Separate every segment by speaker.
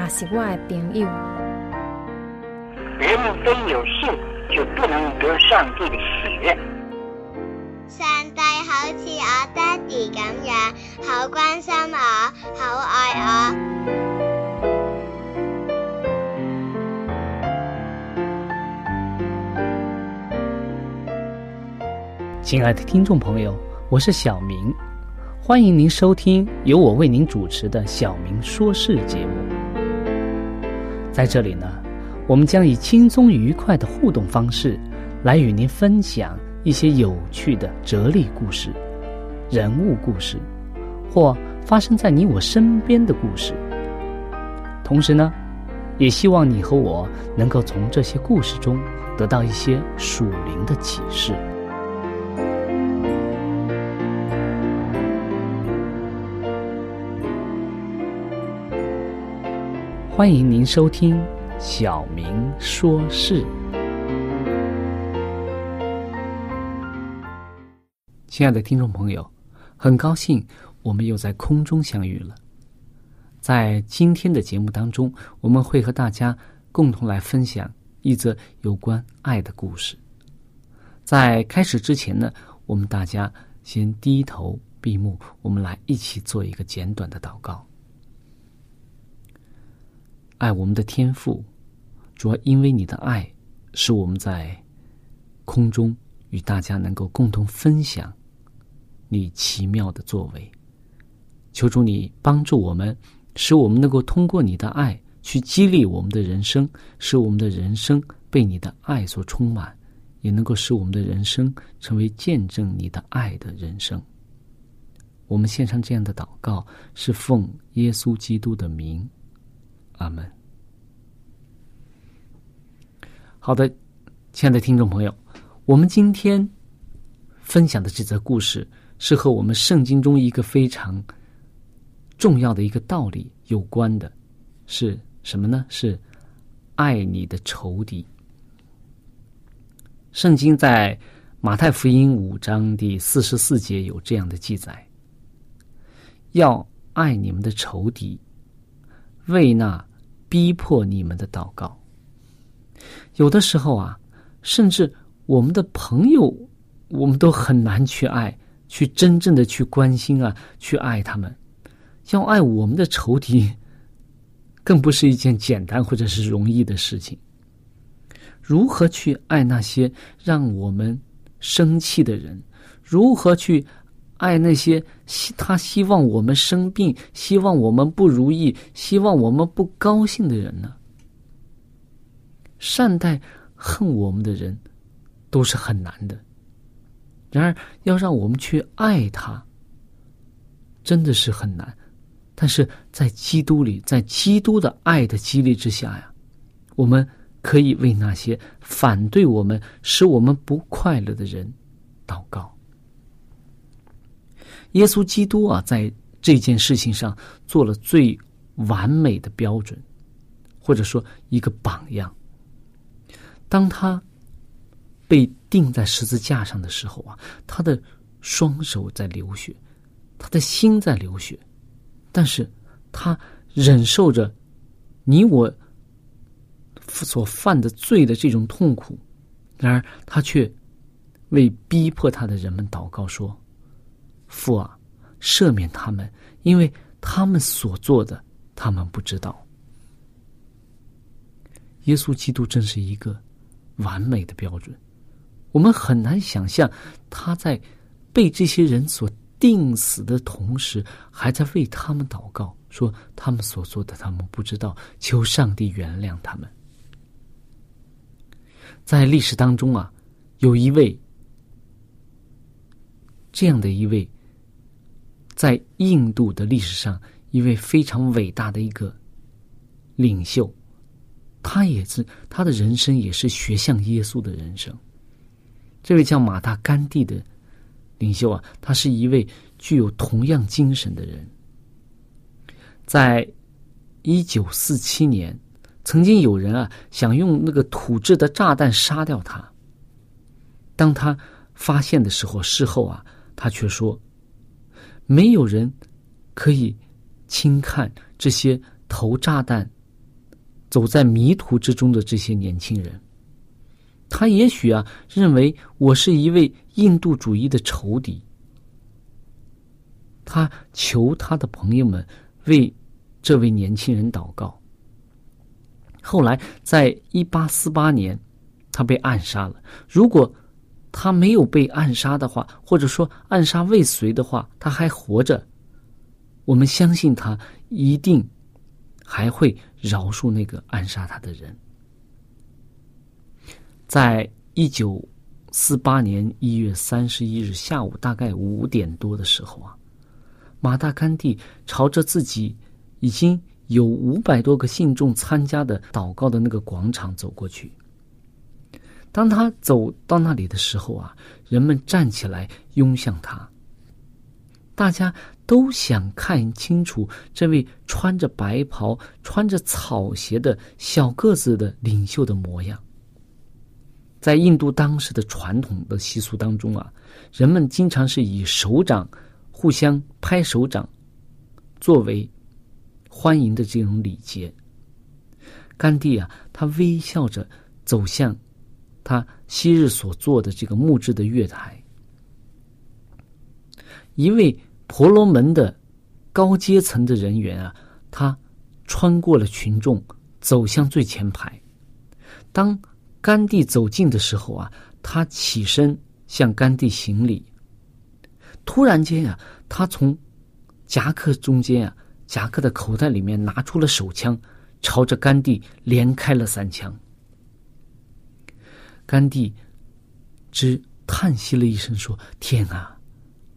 Speaker 1: 也是我的朋友。
Speaker 2: 人们非有信，就不能得上帝的喜悦。
Speaker 3: 上帝好似我爹哋咁样，好关心我，好爱我。
Speaker 4: 亲爱的听众朋友，我是小明。欢迎您收听由我为您主持的《小明说事》节目。在这里呢，我们将以轻松愉快的互动方式，来与您分享一些有趣的哲理故事、人物故事，或发生在你我身边的故事。同时呢，也希望你和我能够从这些故事中得到一些属灵的启示。欢迎您收听《小明说事》。亲爱的听众朋友，很高兴我们又在空中相遇了。在今天的节目当中，我们会和大家共同来分享一则有关爱的故事。在开始之前呢，我们大家先低头闭目，我们来一起做一个简短的祷告。爱我们的天赋，主要因为你的爱，使我们在空中与大家能够共同分享你奇妙的作为。求主你帮助我们，使我们能够通过你的爱去激励我们的人生，使我们的人生被你的爱所充满，也能够使我们的人生成为见证你的爱的人生。我们献上这样的祷告，是奉耶稣基督的名。阿门。好的，亲爱的听众朋友，我们今天分享的这则故事是和我们圣经中一个非常重要的一个道理有关的，是什么呢？是爱你的仇敌。圣经在马太福音五章第四十四节有这样的记载：要爱你们的仇敌，为那。逼迫你们的祷告，有的时候啊，甚至我们的朋友，我们都很难去爱，去真正的去关心啊，去爱他们。要爱我们的仇敌，更不是一件简单或者是容易的事情。如何去爱那些让我们生气的人？如何去？爱那些希他希望我们生病、希望我们不如意、希望我们不高兴的人呢？善待恨我们的人，都是很难的。然而，要让我们去爱他，真的是很难。但是在基督里，在基督的爱的激励之下呀，我们可以为那些反对我们、使我们不快乐的人祷告。耶稣基督啊，在这件事情上做了最完美的标准，或者说一个榜样。当他被钉在十字架上的时候啊，他的双手在流血，他的心在流血，但是他忍受着你我所犯的罪的这种痛苦，然而他却为逼迫他的人们祷告说。父啊，赦免他们，因为他们所做的，他们不知道。耶稣基督真是一个完美的标准。我们很难想象他在被这些人所定死的同时，还在为他们祷告，说他们所做的他们不知道，求上帝原谅他们。在历史当中啊，有一位这样的一位，在印度的历史上一位非常伟大的一个领袖，他也是他的人生也是学像耶稣的人生。这位叫马达甘地的领袖啊，他是一位具有同样精神的人。在一九四七年，曾经有人啊想用那个土制的炸弹杀掉他。当他发现的时候，事后啊，他却说：“没有人可以轻看这些投炸弹、走在迷途之中的这些年轻人。”他也许啊，认为我是一位印度主义的仇敌。他求他的朋友们为这位年轻人祷告。后来，在一八四八年，他被暗杀了。如果他没有被暗杀的话，或者说暗杀未遂的话，他还活着，我们相信他一定还会饶恕那个暗杀他的人。在一九四八年一月三十一日下午，大概五点多的时候啊，马大甘地朝着自己已经有五百多个信众参加的祷告的那个广场走过去。当他走到那里的时候啊，人们站起来拥向他，大家都想看清楚这位穿着白袍、穿着草鞋的小个子的领袖的模样。在印度当时的传统的习俗当中啊，人们经常是以手掌互相拍手掌作为欢迎的这种礼节。甘地啊，他微笑着走向他昔日所做的这个木质的月台。一位婆罗门的高阶层的人员啊，他穿过了群众，走向最前排。当甘地走近的时候啊，他起身向甘地行礼。突然间呀，他从夹克中间啊，夹克的口袋里面拿出了手枪，朝着甘地连开了三枪。甘地只叹息了一声，说：“天啊！”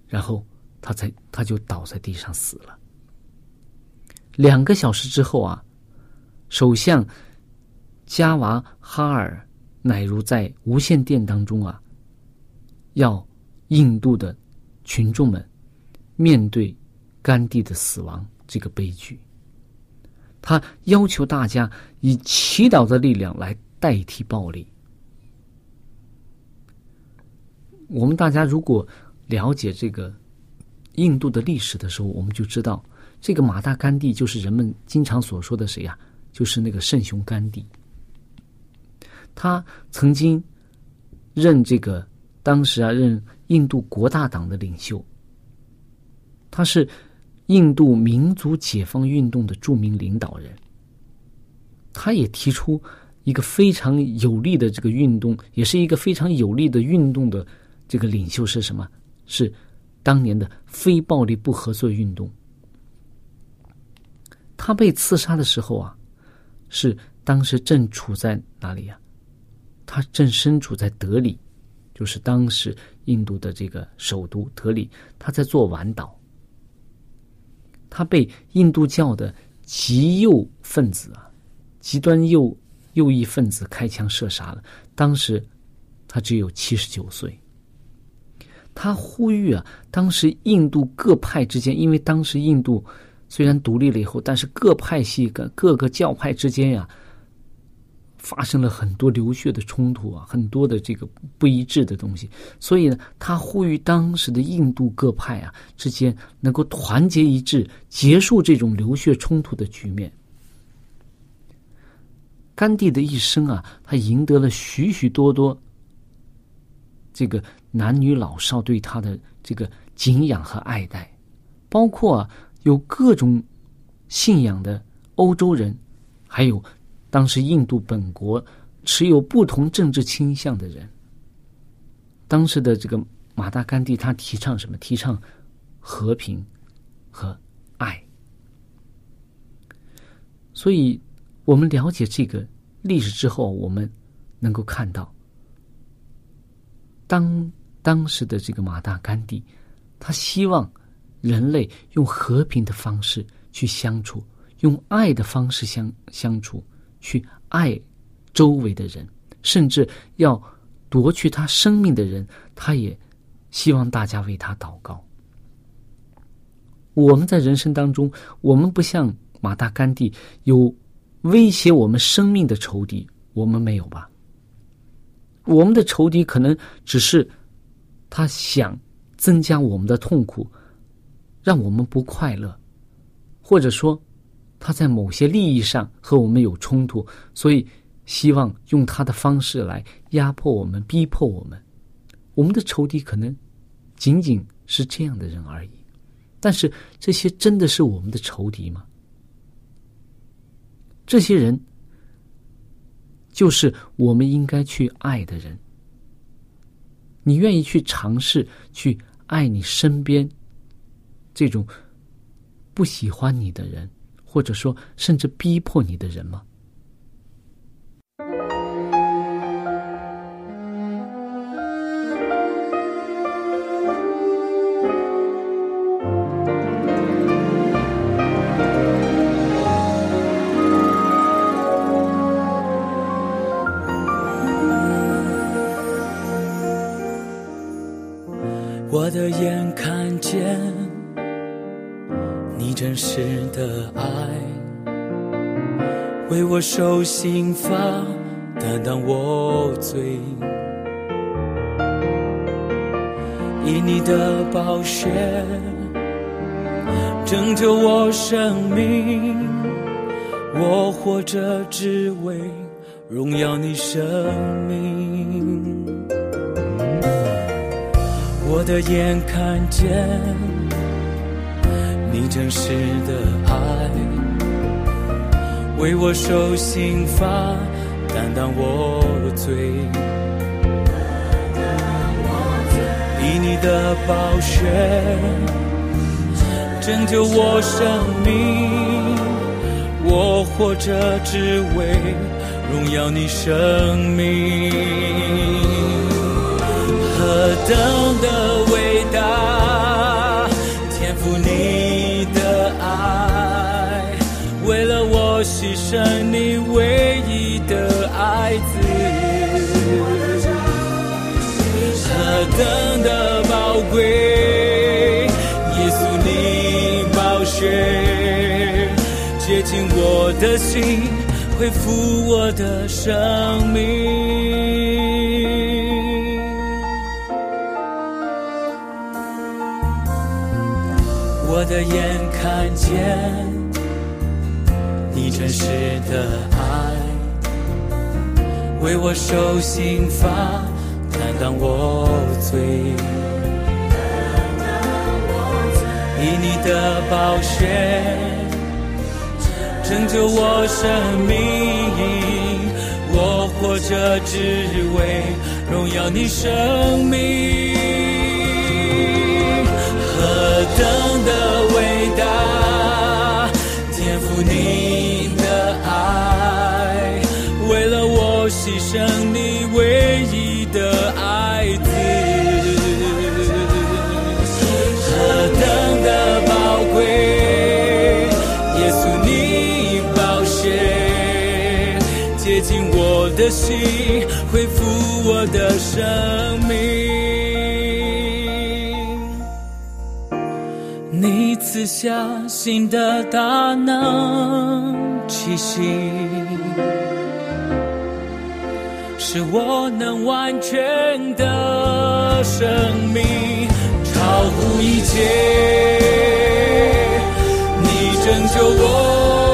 Speaker 4: 然后他才他就倒在地上死了。两个小时之后啊，首相加瓦哈尔。乃如在无线电当中啊，要印度的群众们面对甘地的死亡这个悲剧，他要求大家以祈祷的力量来代替暴力。我们大家如果了解这个印度的历史的时候，我们就知道，这个马大甘地就是人们经常所说的谁呀？就是那个圣雄甘地。他曾经任这个当时啊任印度国大党的领袖，他是印度民族解放运动的著名领导人。他也提出一个非常有力的这个运动，也是一个非常有力的运动的这个领袖是什么？是当年的非暴力不合作运动。他被刺杀的时候啊，是当时正处在哪里呀？他正身处在德里，就是当时印度的这个首都德里。他在做晚岛，他被印度教的极右分子啊，极端右右翼分子开枪射杀了。当时他只有七十九岁。他呼吁啊，当时印度各派之间，因为当时印度虽然独立了以后，但是各派系各各个教派之间呀。发生了很多流血的冲突啊，很多的这个不一致的东西，所以呢，他呼吁当时的印度各派啊之间能够团结一致，结束这种流血冲突的局面。甘地的一生啊，他赢得了许许多多这个男女老少对他的这个敬仰和爱戴，包括有各种信仰的欧洲人，还有。当时印度本国持有不同政治倾向的人。当时的这个马达甘地，他提倡什么？提倡和平和爱。所以，我们了解这个历史之后，我们能够看到，当当时的这个马大甘地，他希望人类用和平的方式去相处，用爱的方式相相处，去爱周围的人，甚至要。夺去他生命的人，他也希望大家为他祷告。我们在人生当中，我们不像马大甘地有威胁我们生命的仇敌，我们没有吧？我们的仇敌可能只是他想增加我们的痛苦，让我们不快乐，或者说他在某些利益上和我们有冲突，所以。希望用他的方式来压迫我们、逼迫我们。我们的仇敌可能仅仅是这样的人而已，但是这些真的是我们的仇敌吗？这些人就是我们应该去爱的人。你愿意去尝试去爱你身边这种不喜欢你的人，或者说甚至逼迫你的人吗？
Speaker 5: 的眼看见你真实的爱，为我受刑罚，担当我罪，以你的宝血拯救我生命，我活着只为荣耀你生命。我的眼看见你真实的爱，为我受刑罚，担当我罪，以你的宝血拯救我生命，我活着只为荣耀你生命。何等的伟大，天赋你的爱，为了我牺牲你唯一的爱子。何等的宝贵，耶稣你宝血接近我的心，恢复我的生命。我的眼看见你真实的爱，为我受刑罚，担当我罪，以你的宝血拯救我生命，我活着只为荣耀你生命。等的伟大，天赋你的爱，为了我牺牲你唯一的爱子。何等的宝贵，耶稣你宝血接近我的心，恢复我的生命。赐下新的大能气息，是我能完全的生命超乎一切。你拯救我。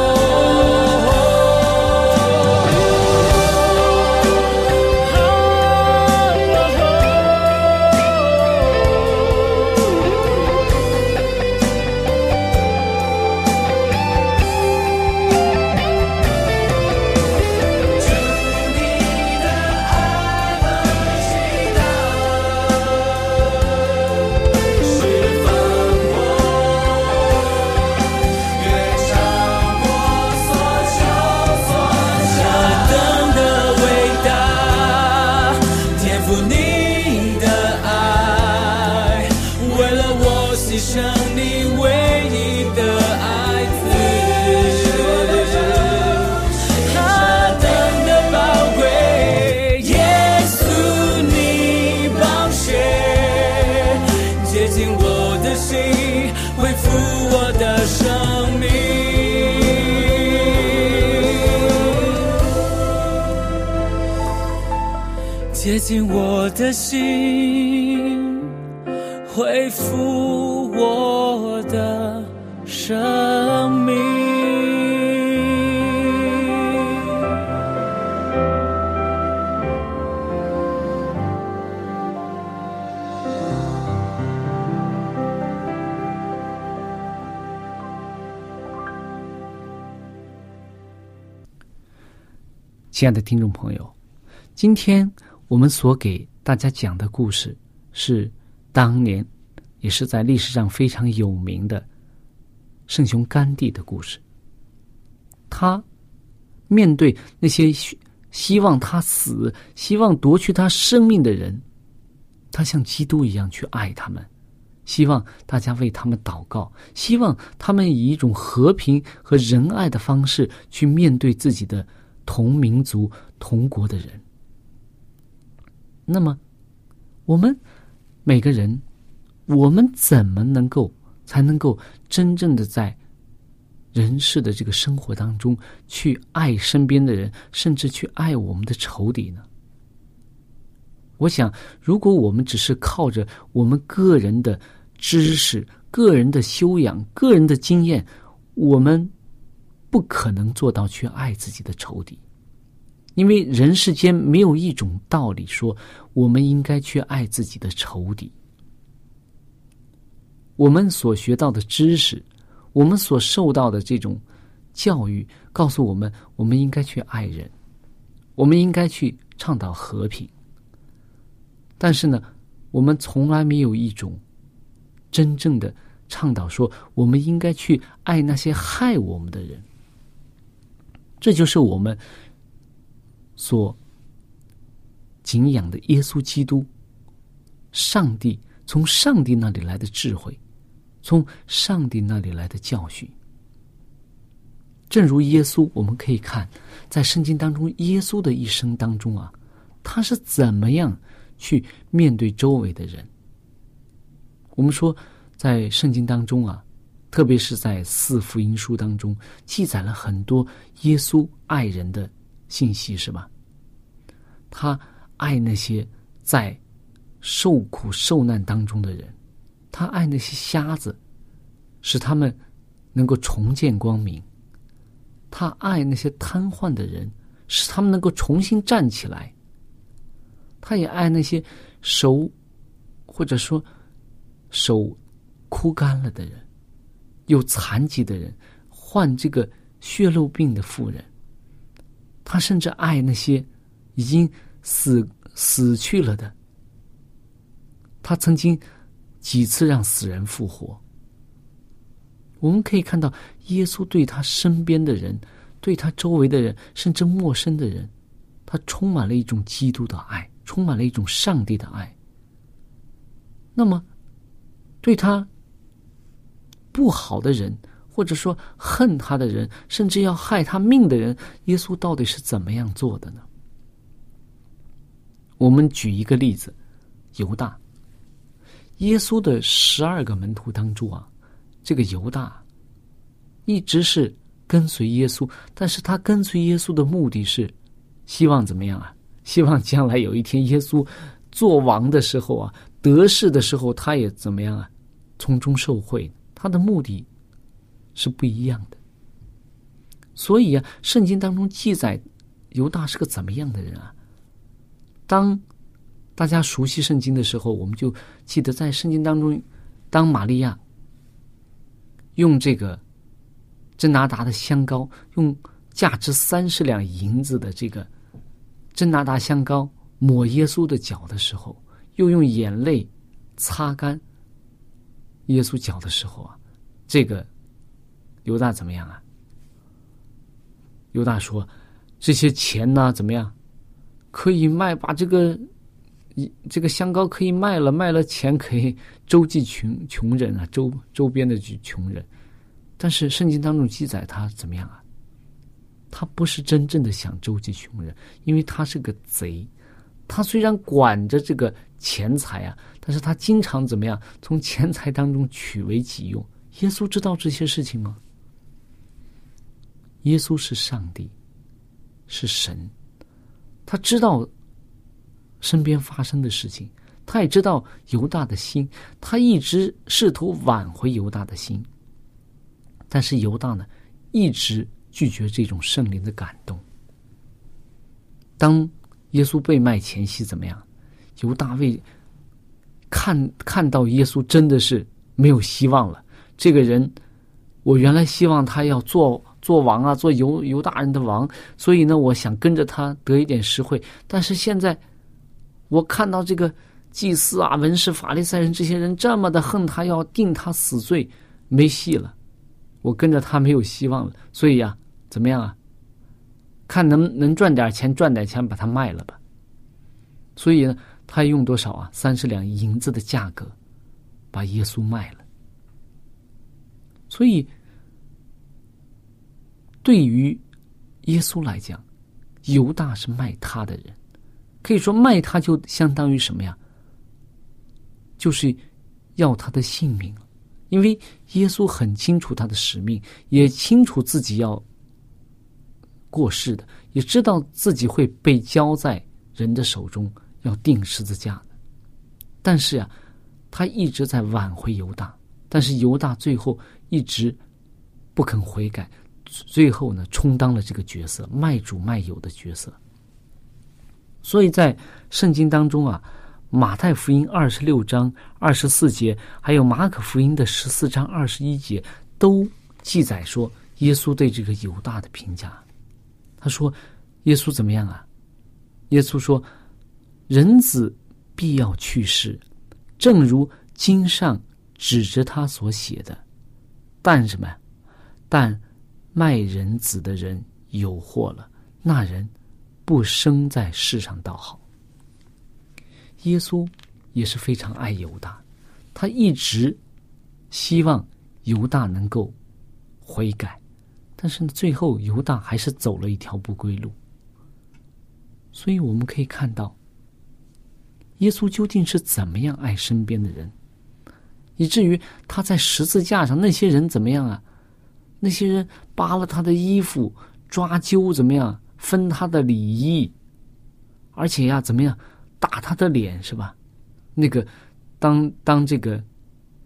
Speaker 5: 接近我的心，恢复我的生命。
Speaker 4: 亲爱的听众朋友，今天我们所给大家讲的故事是当年也是在历史上非常有名的圣雄甘地的故事。他面对那些希希望他死、希望夺去他生命的人，他像基督一样去爱他们，希望大家为他们祷告，希望他们以一种和平和仁爱的方式去面对自己的同民族、同国的人。那么，我们每个人，我们怎么能够才能够真正的在人世的这个生活当中去爱身边的人，甚至去爱我们的仇敌呢？我想，如果我们只是靠着我们个人的知识、个人的修养、个人的经验，我们不可能做到去爱自己的仇敌。因为人世间没有一种道理说我们应该去爱自己的仇敌。我们所学到的知识，我们所受到的这种教育，告诉我们，我们应该去爱人，我们应该去倡导和平。但是呢，我们从来没有一种真正的倡导说，我们应该去爱那些害我们的人。这就是我们。所敬仰的耶稣基督，上帝从上帝那里来的智慧，从上帝那里来的教训。正如耶稣，我们可以看在圣经当中，耶稣的一生当中啊，他是怎么样去面对周围的人。我们说，在圣经当中啊，特别是在四福音书当中，记载了很多耶稣爱人的。信息是吧？他爱那些在受苦受难当中的人，他爱那些瞎子，使他们能够重见光明；他爱那些瘫痪的人，使他们能够重新站起来；他也爱那些手或者说手枯干了的人，有残疾的人，患这个血肉病的妇人。他甚至爱那些已经死死去了的。他曾经几次让死人复活。我们可以看到，耶稣对他身边的人、对他周围的人，甚至陌生的人，他充满了一种基督的爱，充满了一种上帝的爱。那么，对他不好的人。或者说恨他的人，甚至要害他命的人，耶稣到底是怎么样做的呢？我们举一个例子，犹大。耶稣的十二个门徒当中啊，这个犹大一直是跟随耶稣，但是他跟随耶稣的目的是希望怎么样啊？希望将来有一天耶稣做王的时候啊，得势的时候，他也怎么样啊？从中受贿。他的目的。是不一样的，所以啊，圣经当中记载犹大是个怎么样的人啊？当大家熟悉圣经的时候，我们就记得在圣经当中，当玛利亚用这个真拿达的香膏，用价值三十两银子的这个真拿达香膏抹耶稣的脚的时候，又用眼泪擦干耶稣脚的时候啊，这个。犹大怎么样啊？犹大说：“这些钱呢，怎么样？可以卖，把这个一这个香膏可以卖了，卖了钱可以周济穷穷人啊，周周边的穷人。但是圣经当中记载他怎么样啊？他不是真正的想周济穷人，因为他是个贼。他虽然管着这个钱财啊，但是他经常怎么样？从钱财当中取为己用。耶稣知道这些事情吗？耶稣是上帝，是神，他知道身边发生的事情，他也知道犹大的心，他一直试图挽回犹大的心，但是犹大呢，一直拒绝这种圣灵的感动。当耶稣被卖前夕怎么样？犹大为看看到耶稣真的是没有希望了。这个人，我原来希望他要做做王啊，做犹犹大人的王，所以呢，我想跟着他得一点实惠。但是现在，我看到这个祭司啊、文士、法利赛人这些人这么的恨他，要定他死罪，没戏了。我跟着他没有希望了。所以呀，怎么样啊？看能能赚点钱，赚点钱把他卖了吧。所以呢，他用多少啊？三十两银子的价格，把耶稣卖了。所以，对于耶稣来讲，犹大是卖他的人，可以说卖他就相当于什么呀？就是要他的性命因为耶稣很清楚他的使命，也清楚自己要。过世的也知道自己会被交在人的手中，要钉十字架的。但是呀，他一直在挽回犹大，但是犹大最后一直不肯悔改，最后呢，充当了这个角色，卖主卖友的角色。所以在圣经当中啊，马太福音二十六章二十四节，还有马可福音的十四章二十一节，都记载说耶稣对这个犹大的评价。他说：“耶稣怎么样啊？耶稣说，人子必要去世，正如经上指着他所写的。但什么？但卖人子的人有祸了。那人不生在世上倒好。耶稣也是非常爱犹大，他一直希望犹大能够悔改。”但是呢，最后犹大还是走了一条不归路。所以我们可以看到，耶稣究竟是怎么样爱身边的人，以至于他在十字架上那些人怎么样啊？那些人扒了他的衣服，抓阄怎么样？分他的礼衣，而且呀，怎么样？打他的脸是吧？那个，当当这个。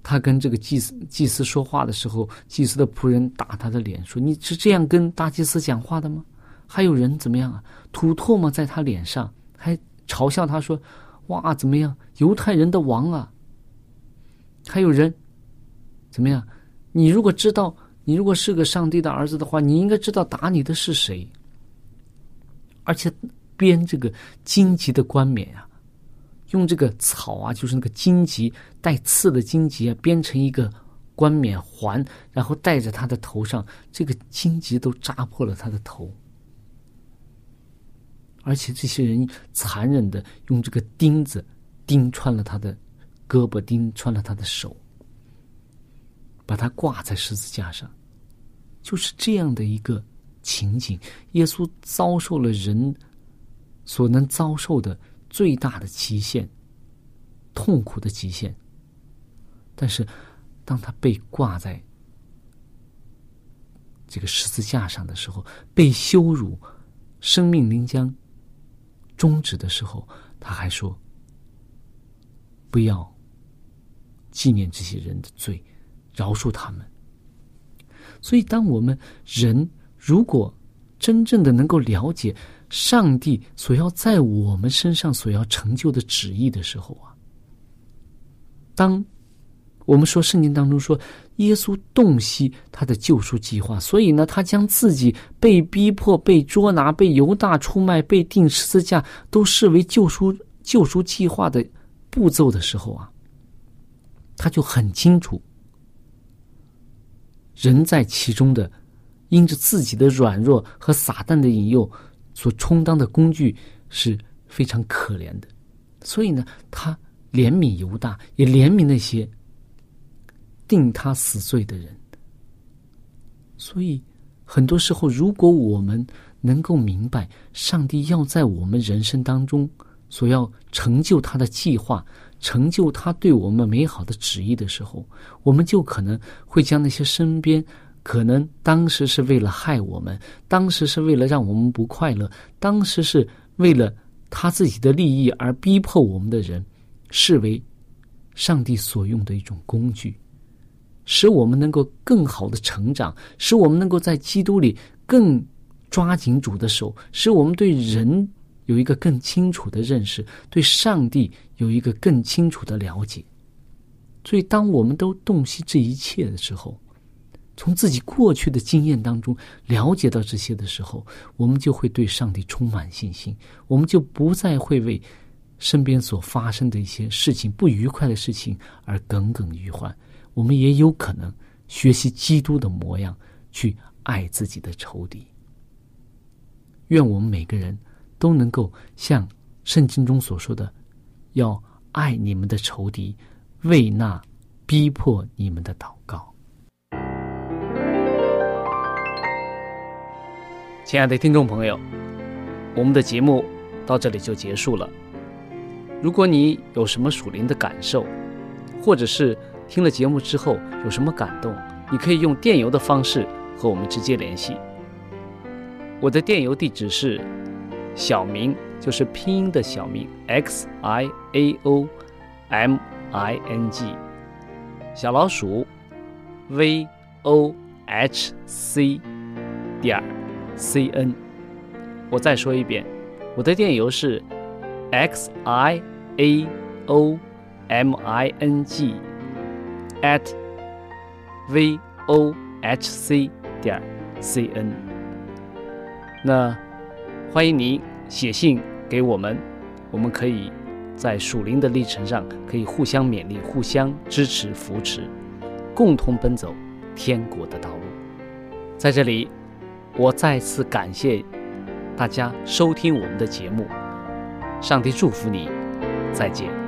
Speaker 4: 他跟这个祭司祭司说话的时候，祭司的仆人打他的脸，说：“你是这样跟大祭司讲话的吗？”还有人怎么样啊？吐唾沫在他脸上，还嘲笑他说：“哇，怎么样？犹太人的王啊！”还有人怎么样？你如果知道，你如果是个上帝的儿子的话，你应该知道打你的是谁，而且编这个荆棘的冠冕啊。用这个草啊，就是那个荆棘带刺的荆棘啊，编成一个冠冕环，然后戴在他的头上。这个荆棘都扎破了他的头，而且这些人残忍的用这个钉子钉穿了他的胳膊，钉穿了他的手，把他挂在十字架上。就是这样的一个情景，耶稣遭受了人所能遭受的。最大的极限，痛苦的极限。但是，当他被挂在这个十字架上的时候，被羞辱，生命临将终止的时候，他还说：“不要纪念这些人的罪，饶恕他们。”所以，当我们人如果真正的能够了解。上帝所要在我们身上所要成就的旨意的时候啊，当我们说圣经当中说耶稣洞悉他的救赎计划，所以呢，他将自己被逼迫、被捉拿、被犹大出卖、被钉十字架，都视为救赎救赎计划的步骤的时候啊，他就很清楚，人在其中的，因着自己的软弱和撒旦的引诱。所充当的工具是非常可怜的，所以呢，他怜悯犹大，也怜悯那些定他死罪的人。所以，很多时候，如果我们能够明白上帝要在我们人生当中所要成就他的计划，成就他对我们美好的旨意的时候，我们就可能会将那些身边可能当时是为了害我们，当时是为了让我们不快乐，当时是为了他自己的利益而逼迫我们的人，视为上帝所用的一种工具，使我们能够更好的成长，使我们能够在基督里更抓紧主的手，使我们对人。有一个更清楚的认识，对上帝有一个更清楚的了解。所以，当我们都洞悉这一切的时候，从自己过去的经验当中了解到这些的时候，我们就会对上帝充满信心，我们就不再会为身边所发生的一些事情、不愉快的事情而耿耿于怀。我们也有可能学习基督的模样，去爱自己的仇敌。愿我们每个人。都能够像圣经中所说的，要爱你们的仇敌，为那逼迫你们的祷告。亲爱的听众朋友，我们的节目到这里就结束了。如果你有什么属灵的感受，或者是听了节目之后有什么感动，你可以用电邮的方式和我们直接联系。我的电邮地址是。小明就是拼音的小名，x i a o m i n g，小老鼠，v o h c 点 c n。我再说一遍，我的电邮是 x i a o m i n g at v o h c 点 c n。那。欢迎您写信给我们，我们可以在属灵的历程上可以互相勉励、互相支持、扶持，共同奔走天国的道路。在这里，我再次感谢大家收听我们的节目，上帝祝福你，再见。